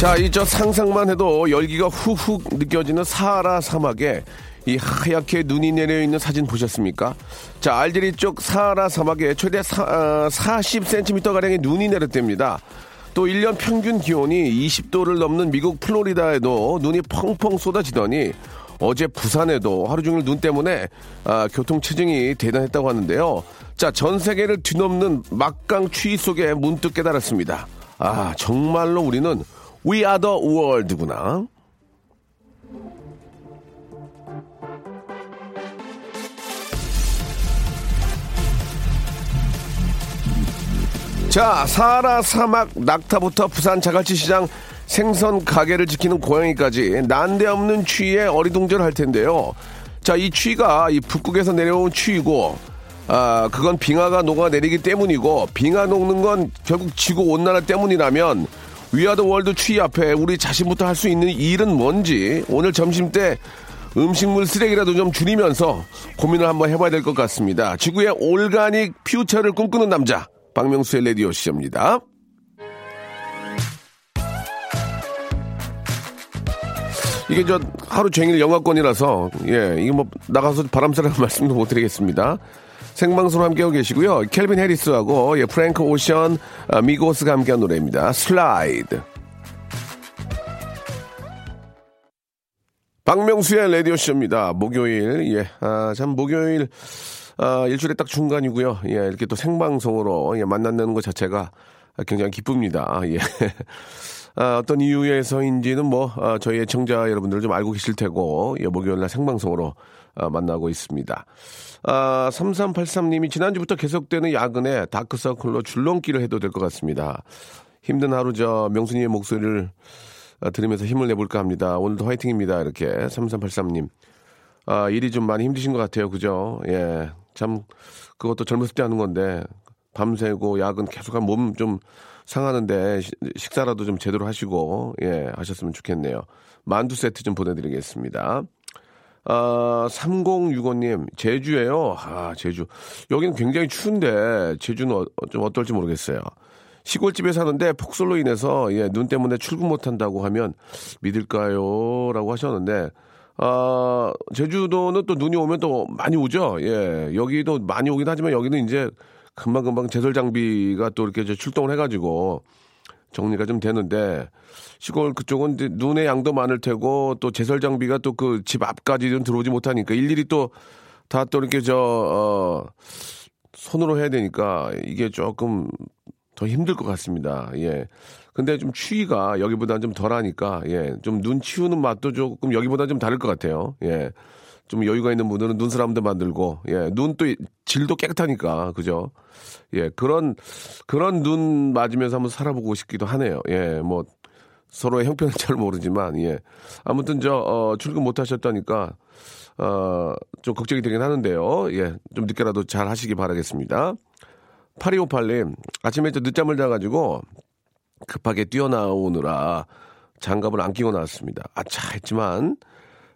자, 이 저 상상만 해도 열기가 훅훅 느껴지는 사하라 사막에 이 하얗게 눈이 내려 있는 사진 보셨습니까? 자, 알제리 쪽 사하라 사막에 최대 사, 아, 40cm 가량의 눈이 내렸답니다. 또 1년 평균 기온이 20도를 넘는 미국 플로리다에도 눈이 펑펑 쏟아지더니 어제 부산에도 하루 종일 눈 때문에 아, 교통 체증이 대단했다고 하는데요. 자, 전 세계를 뒤넘는 막강 추위 속에 문득 깨달았습니다. 아, 정말로 우리는 We are the world구나. 자, 사하라 사막 낙타부터 부산 자갈치 시장 생선 가게를 지키는 고양이까지 난데없는 추위에 어리둥절할 텐데요. 자, 이 추위가 이 북극에서 내려온 추위고, 아, 그건 빙하가 녹아 내리기 때문이고, 빙하 녹는 건 결국 지구 온난화 때문이라면, We are the world 추위 앞에 우리 자신부터 할 수 있는 일은 뭔지, 오늘 점심 때 음식물 쓰레기라도 좀 줄이면서 고민을 한번 해봐야 될 것 같습니다. 지구의 organic future를 꿈꾸는 남자, 박명수의 레디오 시입니다 이게 저 하루 종일 영하권이라서 예 이게 뭐 나가서 바람 쐬라는 말씀도 못 드리겠습니다. 생방송 함께하고 계시고요. Calvin Harris하고 예, Frank Ocean 아, Migos가 함께한 노래입니다. 슬라이드. 박명수의 라디오 쇼입니다. 목요일 예, 아, 참 목요일 아, 일주일에 딱 중간이고요. 예, 이렇게 또 생방송으로 예, 만난다는 것 자체가 굉장히 기쁩니다. 예. 아, 어떤 이유에서인지는 뭐 아, 저희 애청자 여러분들 좀 알고 계실 테고 예, 목요일 날 생방송으로 아, 만나고 있습니다. 아, 3383님이 지난주부터 계속되는 야근에 다크서클로 줄넘기를 해도 될 것 같습니다. 힘든 하루 저 명순이의 목소리를 아, 들으면서 힘을 내볼까 합니다. 오늘도 화이팅입니다. 이렇게 3383님. 아, 일이 좀 많이 힘드신 것 같아요. 그죠? 예. 참, 그것도 젊었을 때 하는 건데, 밤새고 야근 계속하면 몸좀 상하는데, 시- 식사라도 좀 제대로 하시고, 예, 하셨으면 좋겠네요. 만두 세트 좀 보내드리겠습니다. 아, 3065님, 제주예요 아, 제주. 여기는 굉장히 추운데, 제주는 어, 좀 어떨지 모르겠어요. 시골집에 사는데 폭설로 인해서 예, 눈 때문에 출근 못 한다고 하면 믿을까요? 라고 하셨는데 아, 제주도는 또 눈이 오면 또 많이 오죠. 예. 여기도 많이 오긴 하지만 여기는 이제 금방금방 제설 장비가 또 이렇게 저 출동을 해 가지고 정리가 좀 되는데 시골 그쪽은 눈의 양도 많을 테고 또 제설 장비가 또 그 집 앞까지는 들어오지 못하니까 일일이 또다또 이렇게 저 어, 손으로 해야 되니까 이게 조금 더 힘들 것 같습니다. 예. 근데 좀 추위가 여기보다는 좀 덜하니까 예. 좀 눈 치우는 맛도 조금 여기보다 좀 다를 것 같아요. 예. 좀 여유가 있는 분들은 눈사람도 만들고 예. 눈 또 질도 깨끗하니까 그죠? 예. 그런 그런 눈 맞으면서 한번 살아보고 싶기도 하네요. 예. 뭐 서로의 형편은 잘 모르지만 예. 아무튼 저 어, 출근 못 하셨다니까 어, 좀 걱정이 되긴 하는데요. 예. 좀 늦게라도 잘 하시기 바라겠습니다. 8258님, 아침에 저 늦잠을 자가지고 급하게 뛰어나오느라 장갑을 안 끼고 나왔습니다. 아차 했지만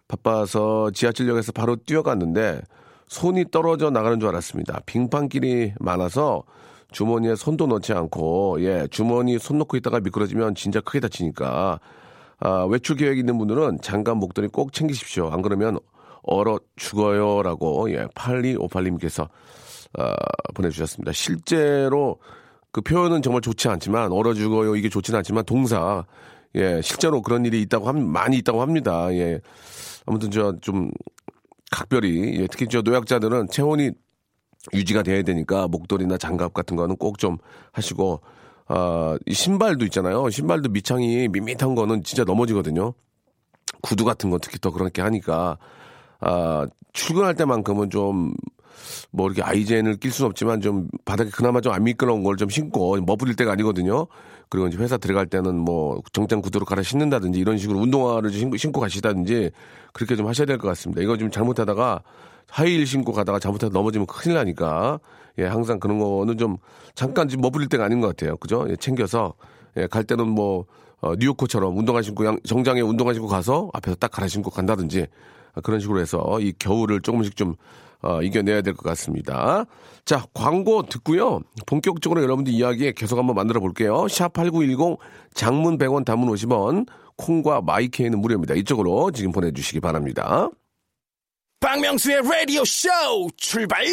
바빠서 지하철역에서 바로 뛰어갔는데 손이 떨어져 나가는 줄 알았습니다. 빙판길이 많아서 주머니에 손도 넣지 않고 예 주머니 손 넣고 있다가 미끄러지면 진짜 크게 다치니까 아, 외출 계획 있는 분들은 장갑 목도리 꼭 챙기십시오. 안 그러면 얼어 죽어요라고 예 8258님께서 어, 보내주셨습니다. 실제로 그 표현은 정말 좋지 않지만 얼어 죽어요 이게 좋지는 않지만 동사 예 실제로 그런 일이 있다고 함 많이 있다고 합니다. 예 아무튼 저 좀 각별히 예, 특히 저 노약자들은 체온이 유지가 돼야 되니까 목도리나 장갑 같은 거는 꼭 좀 하시고 아, 이 신발도 있잖아요. 신발도 밑창이 밋밋한 거는 진짜 넘어지거든요. 구두 같은 거 특히 더 그렇게 하니까 아, 출근할 때만큼은 좀 뭐 이렇게 아이젠을 낄 수는 없지만 좀 바닥에 그나마 좀 안 미끄러운 걸 좀 신고 머부릴 때가 아니거든요. 그리고 이제 회사 들어갈 때는 뭐 정장 구두로 갈아 신는다든지 이런 식으로 운동화를 신고, 신고 가시다든지 그렇게 좀 하셔야 될 것 같습니다. 이거 좀 잘못하다가 하이힐 신고 가다가 잘못해서 넘어지면 큰일 나니까 예 항상 그런 거는 좀 잠깐 좀 머부릴 때가 아닌 것 같아요. 그죠? 예, 챙겨서 예, 갈 때는 뭐 어, 뉴요코처럼 운동화 신고 양, 정장에 운동화 신고 가서 앞에서 딱 갈아 신고 간다든지 아, 그런 식으로 해서 이 겨울을 조금씩 좀 어, 이겨내야 될 것 같습니다. 자, 광고 듣고요. 본격적으로 여러분들 이야기 계속 한번 만들어 볼게요. 샵 8910 장문 100원 단문 50원 콩과 마이케이는 무료입니다. 이쪽으로 지금 보내주시기 바랍니다. 박명수의 라디오 쇼 출발!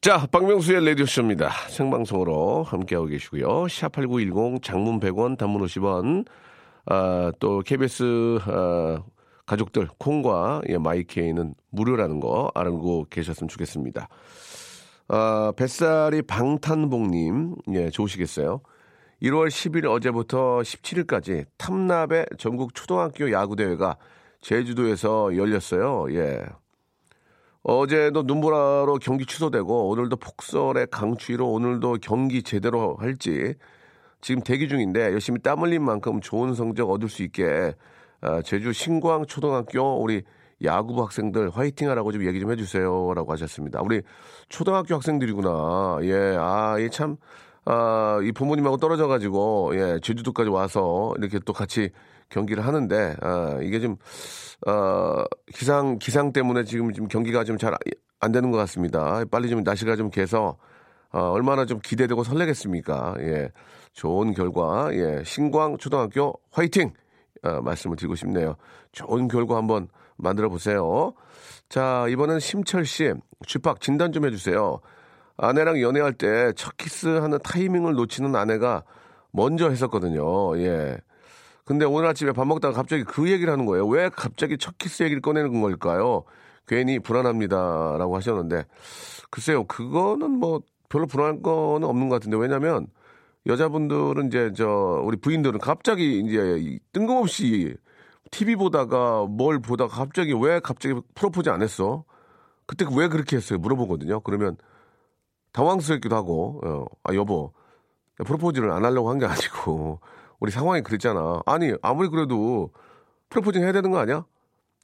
자, 박명수의 라디오쇼입니다. 생방송으로 함께하고 계시고요. 샵8910 장문 100원 단문 50원 아, 또 KBS 아, 가족들 콩과 예, 마이케이는 무료라는 거 알고 계셨으면 좋겠습니다. 아, 뱃살이 방탄복님, 예, 좋으시겠어요? 1월 10일 어제부터 17일까지 탐납의 전국 초등학교 야구대회가 제주도에서 열렸어요. 예. 어제도 눈보라로 경기 취소되고 오늘도 폭설의 강추위로 오늘도 경기 제대로 할지 지금 대기 중인데 열심히 땀 흘린 만큼 좋은 성적 얻을 수 있게 아, 제주 신광 초등학교 우리 야구부 학생들 화이팅 하라고 좀 얘기 좀 해주세요 라고 하셨습니다. 우리 초등학교 학생들이구나. 예, 아, 이 참, 아, 이 부모님하고 떨어져가지고 예, 제주도까지 와서 이렇게 또 같이 경기를 하는데 아, 이게 좀 어, 기상 기상 때문에 지금 좀 경기가 좀 잘 안 되는 것 같습니다. 빨리 좀 날씨가 좀 개서 어, 얼마나 좀 기대되고 설레겠습니까? 예, 좋은 결과 예, 신광 초등학교 화이팅 어, 말씀을 드리고 싶네요. 좋은 결과 한번 만들어 보세요. 자 이번엔 심철 씨 쥐팍 진단 좀 해주세요. 아내랑 연애할 때 첫 키스하는 타이밍을 놓치는 아내가 먼저 했었거든요. 예. 근데 오늘 아침에 밥 먹다가 갑자기 그 얘기를 하는 거예요. 왜 갑자기 첫 키스 얘기를 꺼내는 걸까요? 괜히 불안합니다라고 하셨는데 글쎄요, 그거는 뭐 별로 불안할 거는 없는 것 같은데 왜냐면 여자분들은 이제 저 우리 부인들은 갑자기 이제 뜬금없이 TV 보다가 뭘 보다가 갑자기 왜 갑자기 프로포즈 안 했어? 그때 왜 그렇게 했어요? 물어보거든요. 그러면 당황스럽기도 하고, 어, 아, 여보, 프로포즈를 안 하려고 한 게 아니고, 우리 상황이 그랬잖아. 아니, 아무리 그래도 프로포즈 해야 되는 거 아니야?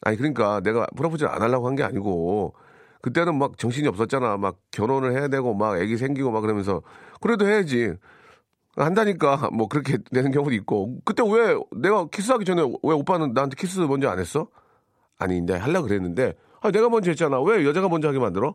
아니, 그러니까 내가 프로포즈를 안 하려고 한 게 아니고, 그때는 막 정신이 없었잖아. 막 결혼을 해야 되고, 막 애기 생기고 막 그러면서, 그래도 해야지. 한다니까, 뭐 그렇게 되는 경우도 있고, 그때 왜 내가 키스하기 전에 왜 오빠는 나한테 키스 먼저 안 했어? 아니, 근데 하려고 그랬는데, 아, 내가 먼저 했잖아. 왜 여자가 먼저 하게 만들어?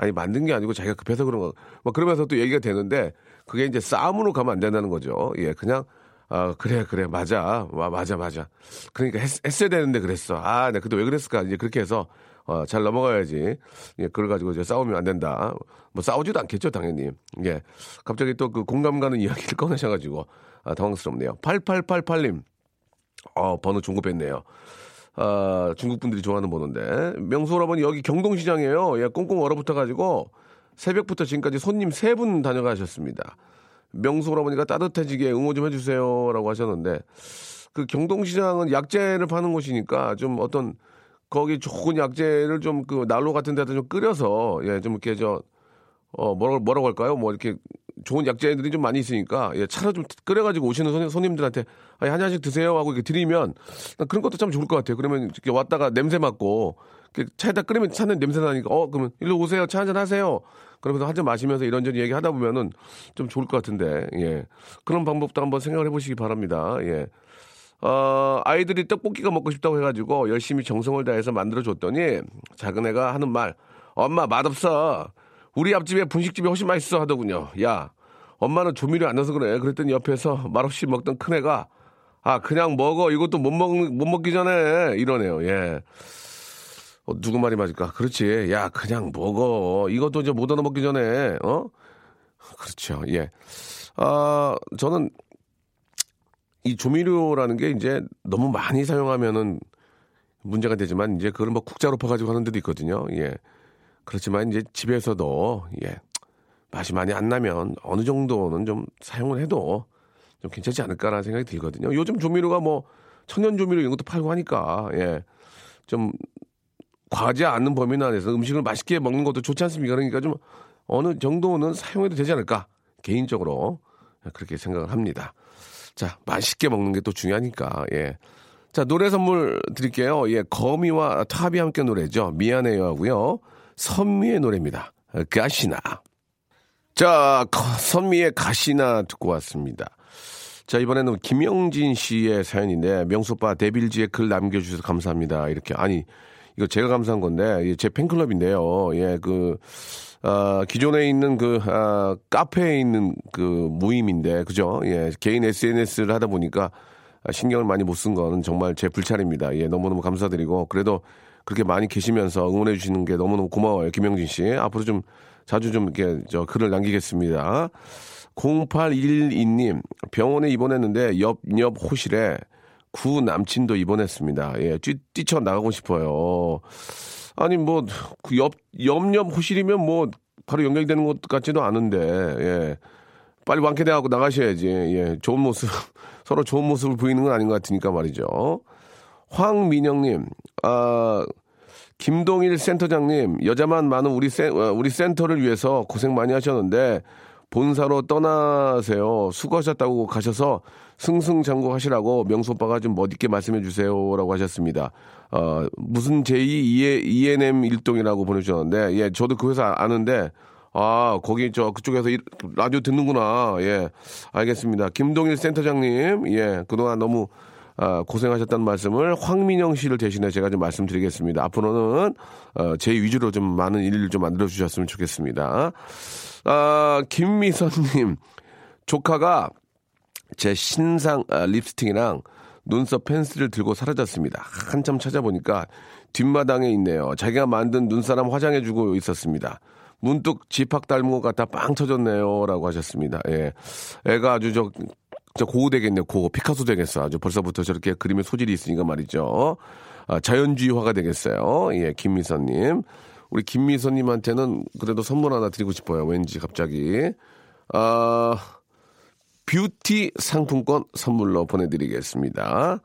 아니 만든 게 아니고 자기가 급해서 그런 거. 뭐 그러면서 또 얘기가 되는데 그게 이제 싸움으로 가면 안 된다는 거죠. 예, 그냥 아 그래 그래 맞아 와 맞아 맞아. 그러니까 했, 했어야 되는데 그랬어. 아, 내가 그때 왜 그랬을까? 이제 그렇게 해서 어, 잘 넘어가야지. 예, 그걸 가지고 이제 싸우면 안 된다. 뭐 싸우지도 않겠죠, 당연히. 예. 갑자기 또 그 공감 가는 이야기를 꺼내셔가지고 아, 당황스럽네요. 8888님. 어, 번호 중급했네요. 아, 중국 분들이 좋아하는 번호인데. 명수 여러분 여기 경동시장이에요. 예, 꽁꽁 얼어붙어가지고 새벽부터 지금까지 손님 세 분 다녀가셨습니다. 명수 여러분이가 따뜻해지게 응원 좀 해주세요 라고 하셨는데 그 경동시장은 약재를 파는 곳이니까 좀 어떤 거기 좋은 약재를 좀 그 난로 같은 데다 좀 끓여서 예, 좀 이렇게 저 어, 뭐라고, 뭐라고 할까요? 뭐, 이렇게 좋은 약재들이 좀 많이 있으니까, 예, 차로 좀 끓여가지고 오시는 손님, 손님들한테, 아, 한 잔씩 드세요 하고 이렇게 드리면, 난 그런 것도 참 좋을 것 같아요. 그러면 이렇게 왔다가 냄새 맡고, 차에다 끓이면 차는 냄새 나니까, 어, 그러면 일로 오세요. 차 한 잔 하세요. 그러면서 한 잔 마시면서 이런저런 얘기 하다 보면은 좀 좋을 것 같은데, 예. 그런 방법도 한번 생각을 해보시기 바랍니다. 예. 어, 아이들이 떡볶이가 먹고 싶다고 해가지고 열심히 정성을 다해서 만들어줬더니 작은 애가 하는 말, 엄마 맛없어. 우리 앞집에 분식집이 훨씬 맛있어 하더군요. 야, 엄마는 조미료 안 넣어서 그래. 그랬더니 옆에서 말없이 먹던 큰 애가 아 그냥 먹어. 이것도 못 먹 못 먹기 전에 이러네요. 예. 어, 누구 말이 맞을까? 그렇지. 야 그냥 먹어. 이것도 이제 못 얻어 먹기 전에 어? 그렇죠. 예. 아 저는 이 조미료라는 게 이제 너무 많이 사용하면은 문제가 되지만 이제 그걸 뭐 국자로 퍼가지고 하는 데도 있거든요. 예. 그렇지만 이제 집에서도 예 맛이 많이 안 나면 어느 정도는 좀 사용을 해도 좀 괜찮지 않을까라는 생각이 들거든요. 요즘 조미료가 뭐 천연 조미료 이런 것도 팔고 하니까 예 좀 과하지 않는 범위 안에서 음식을 맛있게 먹는 것도 좋지 않습니까? 그러니까 좀 어느 정도는 사용해도 되지 않을까? 개인적으로 그렇게 생각을 합니다. 자, 맛있게 먹는 게 또 중요하니까, 예. 자, 노래 선물 드릴게요. 예, 거미와 탑이 함께 노래죠. 미안해요 하고요. 선미의 노래입니다. 가시나. 자, 선미의 가시나 듣고 왔습니다. 자, 이번에는 김영진 씨의 사연인데, 명소빠 데빌지에 글 남겨주셔서 감사합니다. 이렇게. 아니, 이거 제가 감사한 건데, 제 팬클럽인데요. 예, 그, 아, 기존에 있는 그, 아, 카페에 있는 그 모임인데, 그죠? 예, 개인 SNS를 하다 보니까 신경을 많이 못쓴 거는 정말 제 불찰입니다. 예, 너무너무 감사드리고, 그래도 그렇게 많이 계시면서 응원해 주시는 게 너무너무 고마워요. 김영진 씨. 앞으로 좀 자주 좀 이렇게 저 글을 남기겠습니다. 0812님, 병원에 입원했는데 옆, 옆 호실에 구 남친도 입원했습니다. 예, 뛰, 뛰쳐 나가고 싶어요. 아니, 뭐, 그 옆, 옆옆 호실이면 뭐, 바로 연결되는 것 같지도 않은데, 예. 빨리 완쾌돼갖고 나가셔야지. 예, 좋은 모습, 서로 좋은 모습을 보이는 건 아닌 것 같으니까 말이죠. 황민영님, 아, 김동일 센터장님, 여자만 많은 우리 센, 어, 우리 센터를 위해서 고생 많이 하셨는데, 본사로 떠나세요. 수고하셨다고 가셔서 승승장구 하시라고 명수 오빠가 좀 멋있게 말씀해 주세요라고 하셨습니다. 어, 무슨 제2 ENM 일동이라고 보내주셨는데, 예, 저도 그 회사 아는데, 아, 거기 저 그쪽에서 라디오 듣는구나. 예, 알겠습니다. 김동일 센터장님, 예, 그동안 너무 아, 고생하셨다는 말씀을 황민영 씨를 대신해 제가 좀 말씀드리겠습니다. 앞으로는 어, 제 위주로 좀 많은 일을 좀 만들어 주셨으면 좋겠습니다. 아, 김미선님, 조카가 제 신상 아, 립스틱이랑 눈썹 펜슬을 들고 사라졌습니다. 한참 찾아보니까 뒷마당에 있네요. 자기가 만든 눈사람 화장해주고 있었습니다. 문득 집합 닮은 것 같아 빵 터졌네요. 라고 하셨습니다. 예. 애가 아주 저 진짜 고우 되겠네요. 고우. 피카소 되겠어. 아주 벌써부터 저렇게 그림의 소질이 있으니까 말이죠. 아, 자연주의화가 되겠어요. 예, 김미선님. 우리 김미선님한테는 그래도 선물 하나 드리고 싶어요. 왠지 갑자기. 아, 뷰티 상품권 선물로 보내드리겠습니다.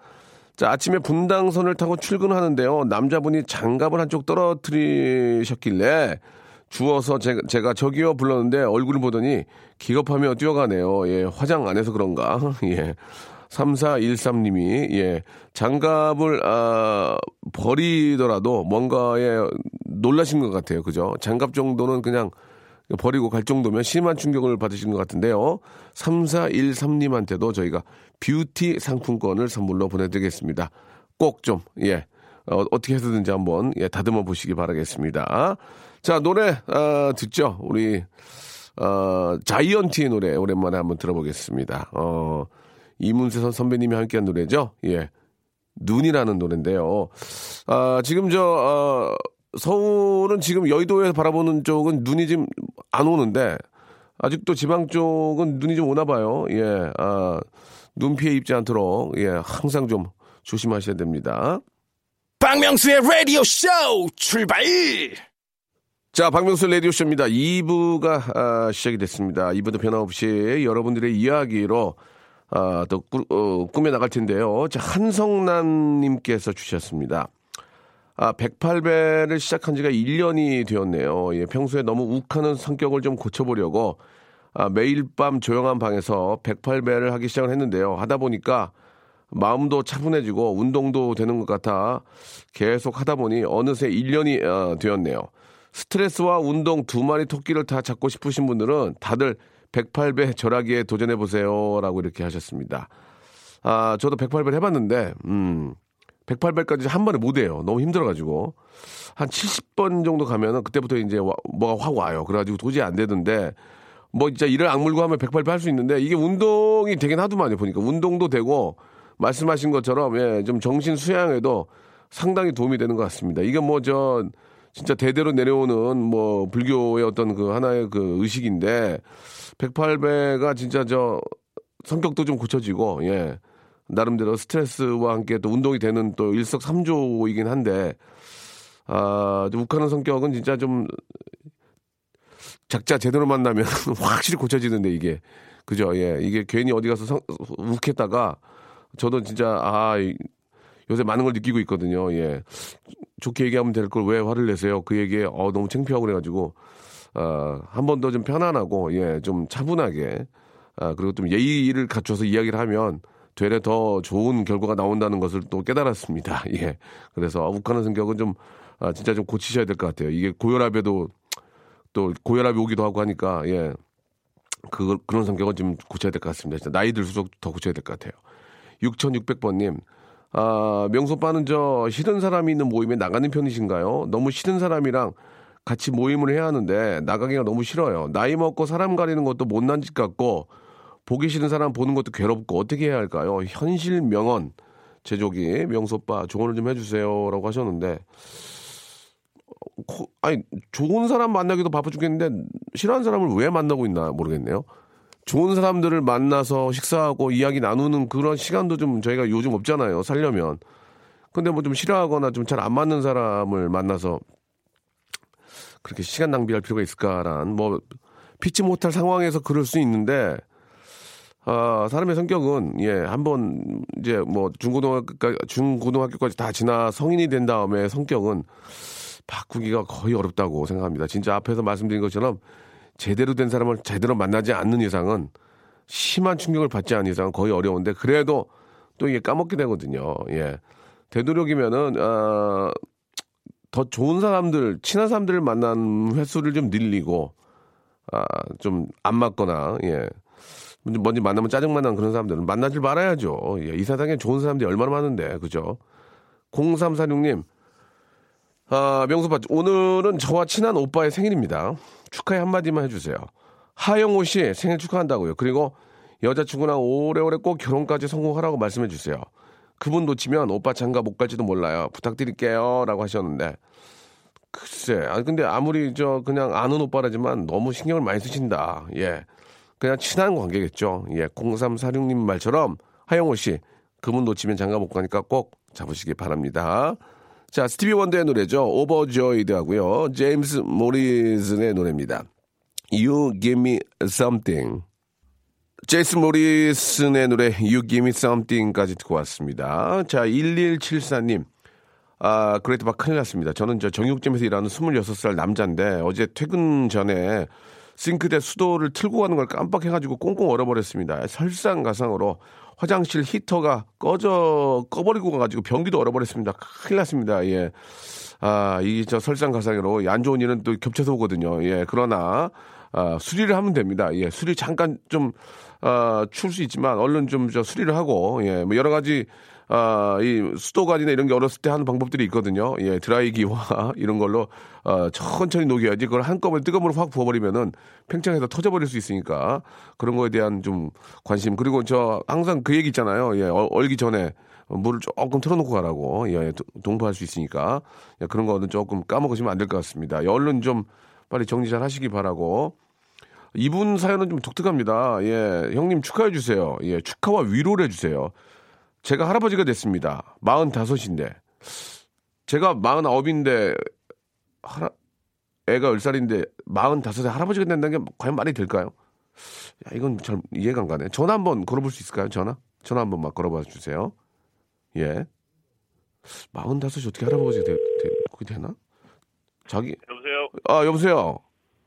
자, 아침에 분당선을 타고 출근하는데요. 남자분이 장갑을 한쪽 떨어뜨리셨길래 주워서 제가, 제가 저기요 불렀는데 얼굴을 보더니 기겁하며 뛰어가네요. 예, 화장 안 해서 그런가. 예. 3413님이, 예, 장갑을, 아, 버리더라도 뭔가에 놀라신 것 같아요. 그죠? 장갑 정도는 그냥 버리고 갈 정도면 심한 충격을 받으신 것 같은데요. 3413님한테도 저희가 뷰티 상품권을 선물로 보내드리겠습니다. 꼭 좀, 예, 어, 어떻게 해서든지 한번, 예, 다듬어 보시기 바라겠습니다. 자, 노래, 어, 듣죠? 우리, 어, 자이언티의 노래 오랜만에 한번 들어보겠습니다. 어, 이문세 선배님이 함께한 노래죠? 예. 눈이라는 노래인데요. 아, 지금 저, 어, 서울은 지금 여의도에서 바라보는 쪽은 눈이 지금 안 오는데, 아직도 지방 쪽은 눈이 좀 오나 봐요. 예. 아, 눈 피해 입지 않도록, 예, 항상 좀 조심하셔야 됩니다. 박명수의 라디오 쇼 출발! 자, 박명수 라디오쇼입니다. 2부가 아, 시작이 됐습니다. 2부도 변함없이 여러분들의 이야기로 아, 또 꾸, 어, 꾸며 나갈 텐데요. 자, 한성남님께서 주셨습니다. 아, 108배를 시작한 지가 1년이 되었네요. 예, 평소에 너무 욱하는 성격을 좀 고쳐보려고 아, 매일 밤 조용한 방에서 108배를 하기 시작을 했는데요. 하다 보니까 마음도 차분해지고 운동도 되는 것 같아 계속 하다 보니 어느새 1년이 어, 되었네요. 스트레스와 운동 두 마리 토끼를 다 잡고 싶으신 분들은 다들 108배 절하기에 도전해 보세요라고 이렇게 하셨습니다. 아, 저도 108배 해봤는데, 음, 108배까지 한 번에 못 해요. 너무 힘들어가지고. 한 70번 정도 가면은 그때부터 이제 와, 뭐가 확 와요. 그래가지고 도저히 안 되는데, 뭐 진짜 이를 악물고 하면 108배 할 수 있는데, 이게 운동이 되긴 하더만요. 보니까. 운동도 되고, 말씀하신 것처럼, 예, 좀 정신 수양에도 상당히 도움이 되는 것 같습니다. 이게 뭐 저, 진짜 대대로 내려오는 뭐 불교의 어떤 그 하나의 그 의식인데 108배가 진짜 저 성격도 좀 고쳐지고 예. 나름대로 스트레스와 함께 또 운동이 되는 또 일석삼조이긴 한데 아, 좀 욱하는 성격은 진짜 좀 작자 제대로 만나면 확실히 고쳐지는데 이게 그죠? 예. 이게 괜히 어디 가서 성, 욱했다가 저도 진짜 아 요새 많은 걸 느끼고 있거든요. 예. 좋게 얘기하면 될 걸 왜 화를 내세요? 그 얘기에 어 너무 창피하고 그래가지고 어, 한 번 더 좀 편안하고 예 좀 차분하게 아, 그리고 좀 예의를 갖춰서 이야기를 하면 되레 더 좋은 결과가 나온다는 것을 또 깨달았습니다. 예. 그래서 욱하는 성격은 좀 아, 진짜 좀 고치셔야 될 것 같아요. 이게 고혈압에도 또 고혈압이 오기도 하고 하니까 예. 그 그런 성격은 좀 고쳐야 될 것 같습니다. 진짜 나이 들수록 더 고쳐야 될 것 같아요. 6600번님. 아, 명소빠는 저 싫은 사람이 있는 모임에 나가는 편이신가요? 너무 싫은 사람이랑 같이 모임을 해야 하는데 나가기가 너무 싫어요. 나이 먹고 사람 가리는 것도 못난 짓 같고 보기 싫은 사람 보는 것도 괴롭고 어떻게 해야 할까요? 현실 명언 제조기 명소빠 조언을 좀 해주세요라고 하셨는데 코- 아니 좋은 사람 만나기도 바빠 죽겠는데 싫어하는 사람을 왜 만나고 있나 모르겠네요. 좋은 사람들을 만나서 식사하고 이야기 나누는 그런 시간도 좀 저희가 요즘 없잖아요. 살려면. 근데 뭐 좀 싫어하거나 좀 잘 안 맞는 사람을 만나서 그렇게 시간 낭비할 필요가 있을까란 뭐 피치 못할 상황에서 그럴 수 있는데 아, 사람의 성격은 예, 한번 이제 뭐 중고등학교까지 중고등학교까지 다 지나 성인이 된 다음에 성격은 바꾸기가 거의 어렵다고 생각합니다. 진짜 앞에서 말씀드린 것처럼 제대로 된 사람을 제대로 만나지 않는 이상은 심한 충격을 받지 않는 이상은 거의 어려운데 그래도 또 이게 까먹게 되거든요. 예. 되도록이면은 아, 더 좋은 사람들, 친한 사람들을 만난 횟수를 좀 늘리고 아, 좀 안 맞거나 예. 먼저 만나면 짜증만 나는 그런 사람들은 만나질 말아야죠. 예, 이 세상에 좋은 사람들이 얼마나 많은데, 그죠? 0346님, 아, 명수빠, 오늘은 저와 친한 오빠의 생일입니다. 축하의 한마디만 해주세요. 하영호 씨 생일 축하한다고요. 그리고 여자친구랑 오래오래 꼭 결혼까지 성공하라고 말씀해 주세요. 그분 놓치면 오빠 장가 못 갈지도 몰라요. 부탁드릴게요. 라고 하셨는데. 글쎄, 아 근데 아무리 저 그냥 아는 오빠라지만 너무 신경을 많이 쓰신다. 예. 그냥 친한 관계겠죠. 예. 0346님 말처럼 하영호 씨, 그분 놓치면 장가 못 가니까 꼭 잡으시기 바랍니다. 자, 스티비 원더의 노래죠. Overjoyed 하고요. 제임스 모리슨의 노래입니다. You give me something. 제이슨 모리슨의 노래 You give me something까지 듣고 왔습니다. 자, 1174님. 아, Great 박 큰일 났습니다. 저는 저 정육점에서 일하는 26살 남자인데 어제 퇴근 전에 싱크대 수도를 틀고 가는 걸 깜빡해가지고 꽁꽁 얼어버렸습니다. 설상가상으로 화장실 히터가 꺼져 꺼버리고 가가지고 변기도 얼어버렸습니다. 큰일 났습니다. 예. 아, 이 저 설상가상으로 안 좋은 일은 또 겹쳐서 오거든요. 예. 그러나 아, 수리를 하면 됩니다. 예. 수리 잠깐 좀 아, 추울 수 있지만 얼른 좀 저 수리를 하고 예. 뭐 여러 가지 아, 이 수도관이나 이런 게 얼었을 때 하는 방법들이 있거든요. 예, 드라이기와 이런 걸로 어, 천천히 녹여야지 그걸 한꺼번에 뜨거운 물을 확 부어버리면은 팽창해서 터져버릴 수 있으니까 그런 거에 대한 좀 관심 그리고 저 항상 그 얘기 있잖아요. 예, 얼- 얼기 전에 물을 조금 틀어놓고 가라고 예, 도- 동포할 수 있으니까 예, 그런 거는 조금 까먹으시면 안 될 것 같습니다. 예, 얼른 좀 빨리 정리 잘 하시기 바라고 이분 사연은 좀 독특합니다. 예, 형님 축하해 주세요. 예, 축하와 위로를 해 주세요. 제가 할아버지가 됐습니다. 45인데. 제가 49인데, 하나, 애가 10살인데, 45세 할아버지가 된다는 게 과연 말이 될까요? 야, 이건 잘 이해가 안 가네. 전화 한번 걸어볼 수 있을까요? 전화? 전화 한번 막 걸어봐 주세요. 예. 45이 어떻게 할아버지가 되, 되, 그게 되나? 자기, 여보세요. 아, 여보세요.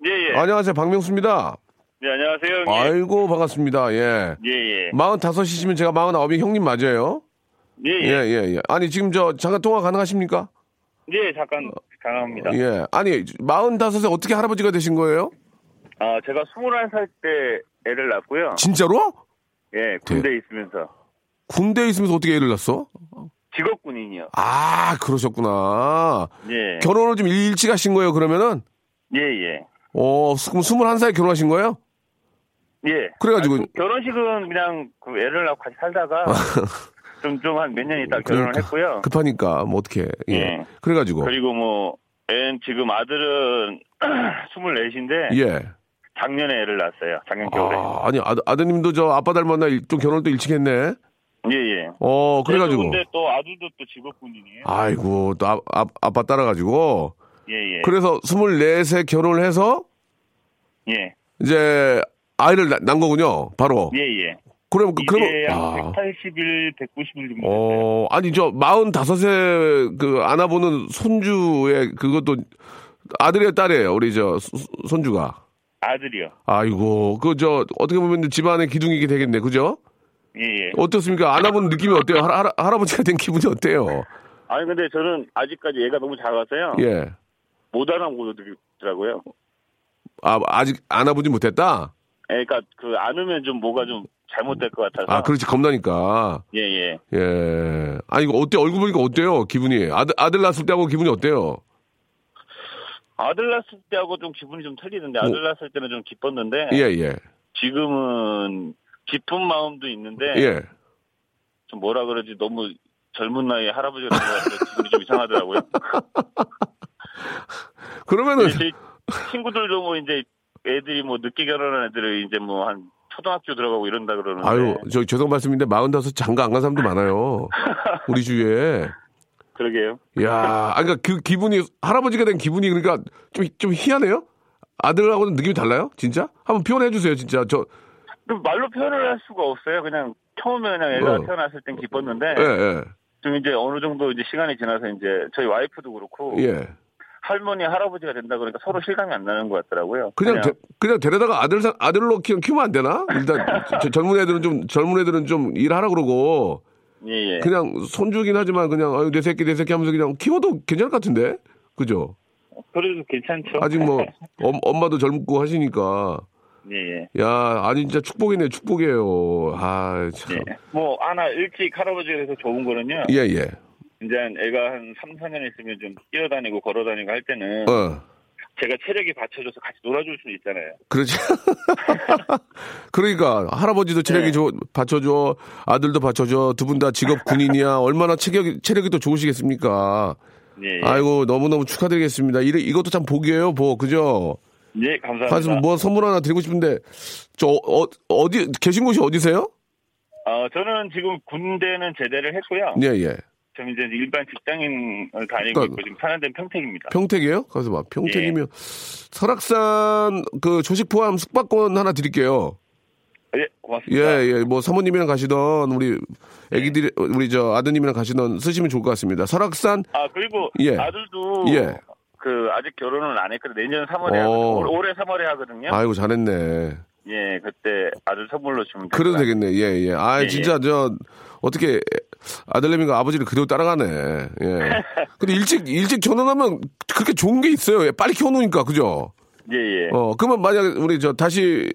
예, 예. 안녕하세요. 박명수입니다. 네, 안녕하세요. 형님. 아이고, 반갑습니다. 예. 예, 예. 45이시면 제가 49이 형님 맞아요? 예, 예, 예. 예, 예. 아니, 지금 저, 잠깐 통화 가능하십니까? 예, 잠깐 강합니다. 예. 아니, 45세 어떻게 할아버지가 되신 거예요? 아, 제가 21살 때 애를 낳았고요. 진짜로? 예, 군대에 있으면서. 군대에 있으면서 어떻게 애를 낳았어? 직업 군인이요. 아, 그러셨구나. 예. 결혼을 좀 일찍 하신 거예요, 그러면은? 예, 예. 어, 스- 그럼 21살에 결혼하신 거예요? 예. 그래가지고- 아, 그 결혼식은 그냥 그 애를 낳고 같이 살다가 좀, 좀 한 몇 년 있다 결혼을 그러니까. 했고요. 급하니까, 뭐, 어떻게. 예. 예. 그래가지고. 그리고 뭐, 애는 지금 아들은 24인데 예. 작년에 애를 낳았어요. 작년 겨울에. 아, 아니, 아, 아드님도 저 아빠 닮았나 일- 좀 결혼을 또 일찍 했네? 예, 예. 어, 그래가지고. 근데 또 아들도 또 직업 군인이에요. 아이고, 또 아, 아, 아빠 따라가지고. 예, 예. 그래서 24세 결혼을 해서 예. 이제 아이를 나- 낳은 거군요. 바로. 예, 예. 그럼 그 그러면 이게 한 아. 181, 190일 정도 됐어요. 어, 아니, 저, 45세 그 안아보는 손주의 그것도 아들이에요, 딸이에요, 우리 저, 소- 손주가. 아들이요. 아이고, 그, 저, 어떻게 보면 집안의 기둥이게 되겠네, 그죠? 예, 예. 어떻습니까? 안아보는 느낌이 어때요? 할, 할, 할아버지가 된 기분이 어때요? 아니, 근데 저는 아직까지 얘가 너무 작아서요. 예. 못 알아보더라고요. 아, 아직 안아보지 못했다? 예, 그러니까 그 안으면 좀 뭐가 좀 잘못될 것 같아서. 아, 그렇지, 겁나니까. 예, 예. 예. 아니, 이거 어때? 얼굴 보니까 어때요? 기분이? 아들, 아들 낳았을 때하고 기분이 어때요? 아들 낳았을 때하고 좀 기분이 좀 틀리는데 아들 낳았을 때는 좀 기뻤는데 예, 예. 지금은 기쁜 마음도 있는데 예. 좀 뭐라 그러지 너무 젊은 나이에 할아버지가 된것 같아서 기분이 좀 이상하더라고요. 그러면은, 제 친구들도 뭐 이제 애들이 뭐 늦게 결혼한 애들을 이제 뭐 한 초등학교 들어가고 이런다 그러는데 아유, 저 죄송 말씀인데, 45 장가 안 간 사람도 많아요. 우리 주위에. 그러게요. 야, 아, 그러니까 그 기분이 할아버지가 된 기분이 그러니까 좀좀 희한해요. 아들하고는 느낌이 달라요? 진짜? 한번 표현해 주세요, 진짜. 저, 그 말로 표현을 할 수가 없어요. 그냥 처음에 그냥 애가 어. 태어났을 땐 기뻤는데 예, 예, 좀 이제 어느 정도 이제 시간이 지나서 이제 저희 와이프도 그렇고 예. 할머니 할아버지가 된다 그러니까 서로 실감이 안 나는 것 같더라고요. 그냥 데, 그냥 데려다가 아들 사- 아들로 키, 키우면 안 되나? 일단 저- 젊은 애들은 좀 젊은 애들은 좀 일하라 그러고 예, 예. 그냥 손주긴 하지만 그냥 아유 내 새끼 내 새끼 하면서 그냥 키워도 괜찮을 것 같은데, 그죠? 그래도 괜찮죠. 아직 뭐 엄, 엄마도 젊고 하시니까 예, 예. 야 아니 진짜 축복이네 축복이에요. 아 참. 예. 뭐 하나 일찍 할아버지가 돼서 좋은 거는요. 예 예. 이제 애가 한 3, 4년 있으면 좀 뛰어다니고 걸어다니고 할 때는 어. 제가 체력이 받쳐줘서 같이 놀아줄 수 있잖아요. 그렇지. 그러니까 할아버지도 체력이 네. 줘, 받쳐줘, 아들도 받쳐줘, 두 분 다 직업 군인이야. 얼마나 체력이 체력이 또 좋으시겠습니까? 예, 예. 아이고 너무 너무 축하드리겠습니다. 이 이것도 참 복이에요, 복 그죠? 예, 감사합니다. 그래서 뭐 선물 하나 드리고 싶은데 저 어, 어디 계신 곳이 어디세요? 어, 저는 지금 군대는 제대를 했고요. 예 예. 저 이제 일반 직장인을 다니고 그러니까- 있고 지금 사는 데는 평택입니다. 평택이에요? 가서 봐. 평택이면 설악산 그 조식 포함 숙박권 하나 드릴게요. 예, 고맙습니다. 예, 예. 뭐 사모님이랑 가시던 우리 애기들 이 우리 저 아드님이랑 가시던 쓰시면 좋을 것 같습니다. 설악산 아 그리고 예. 아들도 예. 그 아직 결혼을 안 했거든요. 내년 3월에 어. 하거든요. 올- 올해 3월에 하거든요. 아이고 잘했네. 예, 그때 아들 선물로 주면 그래도 되겠네. 예, 예. 아, 예, 진짜 저 어떻게 아들내미가 아버지를 그대로 따라가네. 예. 근데 일찍 일찍 결혼하면 그렇게 좋은 게 있어요. 예, 빨리 키워놓으니까 그죠? 예, 예. 어, 그러면 만약 우리 저 다시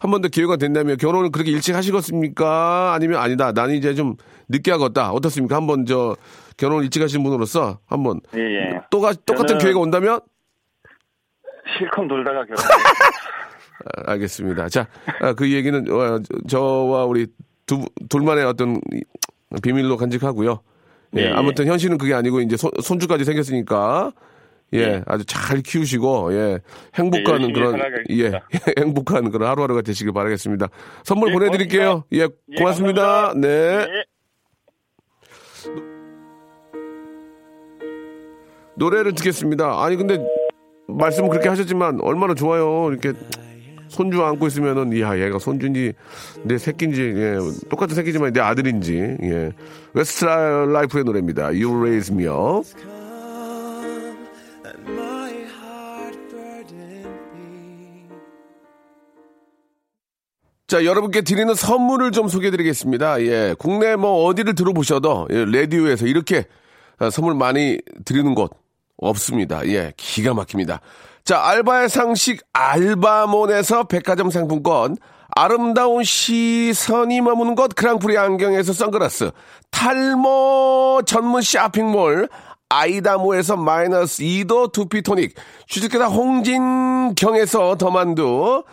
한 번 더 기회가 된다면 결혼을 그렇게 일찍 하시겠습니까? 아니면 아니다. 나는 이제 좀 늦게 하겠다. 어떻습니까? 한번 저 결혼을 일찍 하신 분으로서 한번 예, 예. 또 가, 똑같은 저는- 기회가 온다면 실컷 놀다가 결혼. 아, 알겠습니다. 자, 아, 그 얘기는 어, 저와 우리 두 둘만의 어떤 이- 비밀로 간직하고요. 예, 예, 예. 아무튼 현실은 그게 아니고 이제 손, 손주까지 생겼으니까 예, 예. 아주 잘 키우시고 예, 행복한 열심히 그런 예. 행복한 그런 하루하루가 되시길 바라겠습니다. 선물 예, 보내 드릴게요. 예, 예, 고맙습니다. 네. 예. 노래를 듣겠습니다. 아니 근데 말씀은 그렇게 하셨지만 얼마나 좋아요. 이렇게 손주 안고 있으면은 야 얘가 손주인지 내 새끼인지 예, 똑같은 새끼지만 내 아들인지 예. 웨스트라이프의 노래입니다. You Raise Me Up. 자, 여러분께 드리는 선물을 좀 소개해 드리겠습니다. 예, 국내 뭐 어디를 들어보셔도 예, 라디오에서 이렇게 아, 선물 많이 드리는 곳 없습니다. 예, 기가 막힙니다. 자, 알바의 상식 알바몬에서 백화점 상품권, 아름다운 시선이 머무는 곳 그랑프리 안경에서 선글라스, 탈모 전문 쇼핑몰, 아이다모에서 마이너스 2도 두피토닉, 주식회사 홍진경에서 더만두,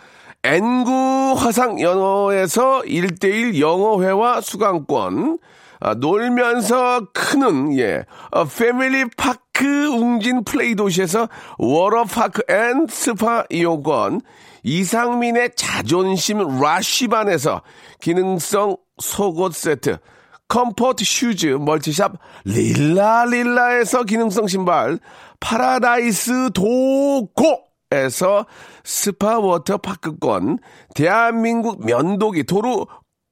N구 화상 영어에서 1대1 영어회화 수강권, 아, 놀면서 크는, 예, 어, 패밀리 파크 웅진 플레이 도시에서 워터파크 and 스파 이용권, 이상민의 자존심 라쉬반에서 기능성 속옷 세트, comfort shoes multi shop 릴라릴라에서 기능성 신발, 파라다이스 도고에서 스파 워터 파크권, 대한민국 면도기 도루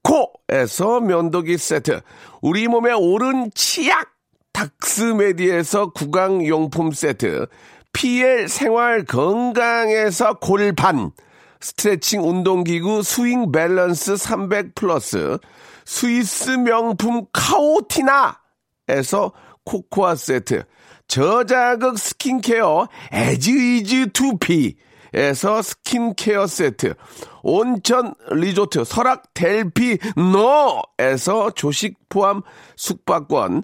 닥스코에서 면도기 세트, 우리 몸의 오른 치약, 닥스메디에서 구강용품 세트, PL 생활 건강에서 골반, 스트레칭 운동기구 스윙 밸런스 300 플러스, 스위스 명품 카오티나에서 코코아 세트, 저자극 스킨케어 에즈이즈 투피에서 스킨케어 세트, 온천 리조트 설악 델피 노에서 조식 포함 숙박권,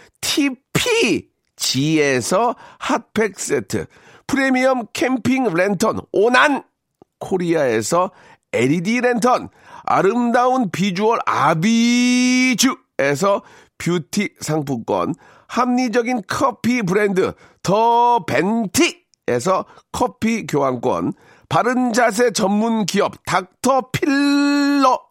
TPG에서 핫팩 세트, 프리미엄 캠핑 랜턴 오난 코리아에서 LED 랜턴, 아름다운 비주얼 아비주에서 뷰티 상품권, 합리적인 커피 브랜드 더 벤티에서 커피 교환권, 바른 자세 전문 기업 닥터 필러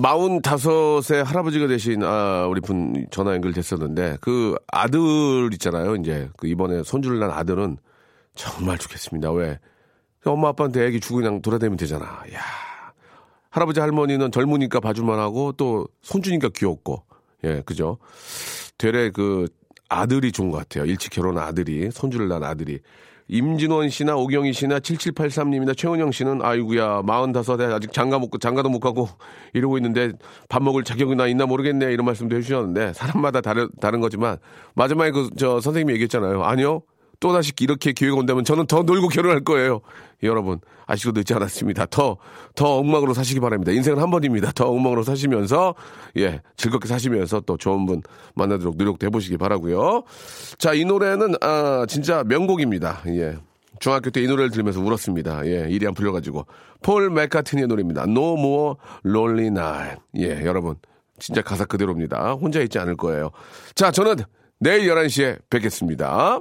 마흔 다섯의 할아버지가 되신 아, 우리 분 전화 연결됐었는데 그 아들 있잖아요. 이제 그 이번에 손주를 낳은 아들은 정말 좋겠습니다. 왜? 엄마 아빠한테 애기 주고 그냥 돌아다니면 되잖아. 야 할아버지 할머니는 젊으니까 봐줄만 하고 또 손주니까 귀엽고 예 그죠? 되레 그 아들이 좋은 것 같아요. 일찍 결혼한 아들이 손주를 낳은 아들이 임진원 씨나 오경희 씨나 7783님이나 최은영 씨는 아이구야 45에 아직 장가 못 장가도 못 가고 이러고 있는데 밥 먹을 자격이나 있나 모르겠네 이런 말씀도 해주셨는데 사람마다 다른 다른 거지만 마지막에 그 저 선생님이 얘기했잖아요. 아니요 또다시 이렇게 기회가 온다면 저는 더 놀고 결혼할 거예요. 여러분, 아직도 늦지 않았습니다. 더, 더 엉망으로 사시기 바랍니다. 인생은 한 번입니다. 더 엉망으로 사시면서, 예, 즐겁게 사시면서 또 좋은 분 만나도록 노력도 해보시기 바라고요 자, 이 노래는, 아, 진짜 명곡입니다. 예. 중학교 때 이 노래를 들으면서 울었습니다. 예, 일이 안 풀려가지고. 폴 맥카트니의 노래입니다. No More Lonely Night. 예, 여러분. 진짜 가사 그대로입니다. 혼자 있지 않을 거예요. 자, 저는 내일 11시에 뵙겠습니다.